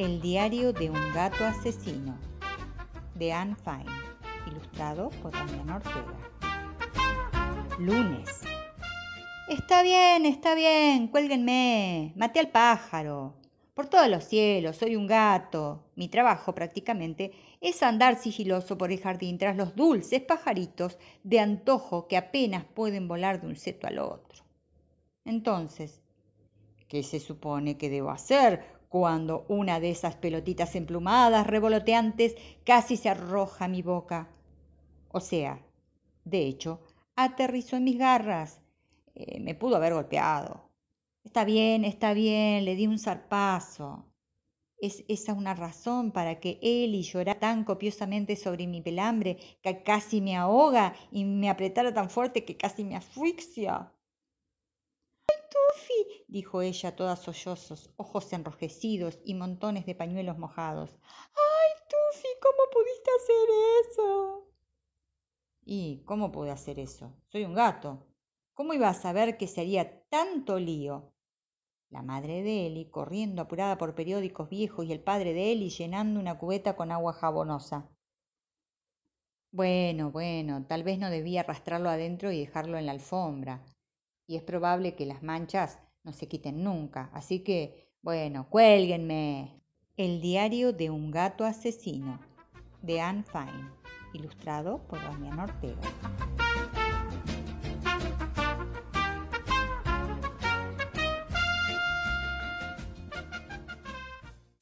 El diario de un gato asesino de Anne Fine, ilustrado por Damián Ortega. Lunes. Está bien, está bien, cuélguenme. Maté al pájaro. Por todos los cielos, soy un gato. Mi trabajo prácticamente es andar sigiloso por el jardín tras los dulces pajaritos de antojo que apenas pueden volar de un seto al otro. Entonces, ¿qué se supone que debo hacer cuando una de esas pelotitas emplumadas, revoloteantes, casi se arroja a mi boca. O sea, de hecho, aterrizó en mis garras. Eh, me pudo haber golpeado. Está bien, está bien, le di un zarpazo. ¿Es esa una razón para que él y llorara tan copiosamente sobre mi pelambre que casi me ahoga y me apretara tan fuerte que casi me asfixia? Dijo ella, toda sollozos, ojos enrojecidos y montones de pañuelos mojados. ¡Ay, Tufi! ¿Cómo pudiste hacer eso? ¿Y cómo pude hacer eso? Soy un gato. ¿Cómo iba a saber que se haría tanto lío? La madre de Eli, corriendo apurada por periódicos viejos, y el padre de Eli llenando una cubeta con agua jabonosa. Bueno, bueno, tal vez no debía arrastrarlo adentro y dejarlo en la alfombra y es probable que las manchas no se quiten nunca. Así que, bueno, cuélguenme. El diario de un gato asesino de Anne Fine, ilustrado por Damián Ortega.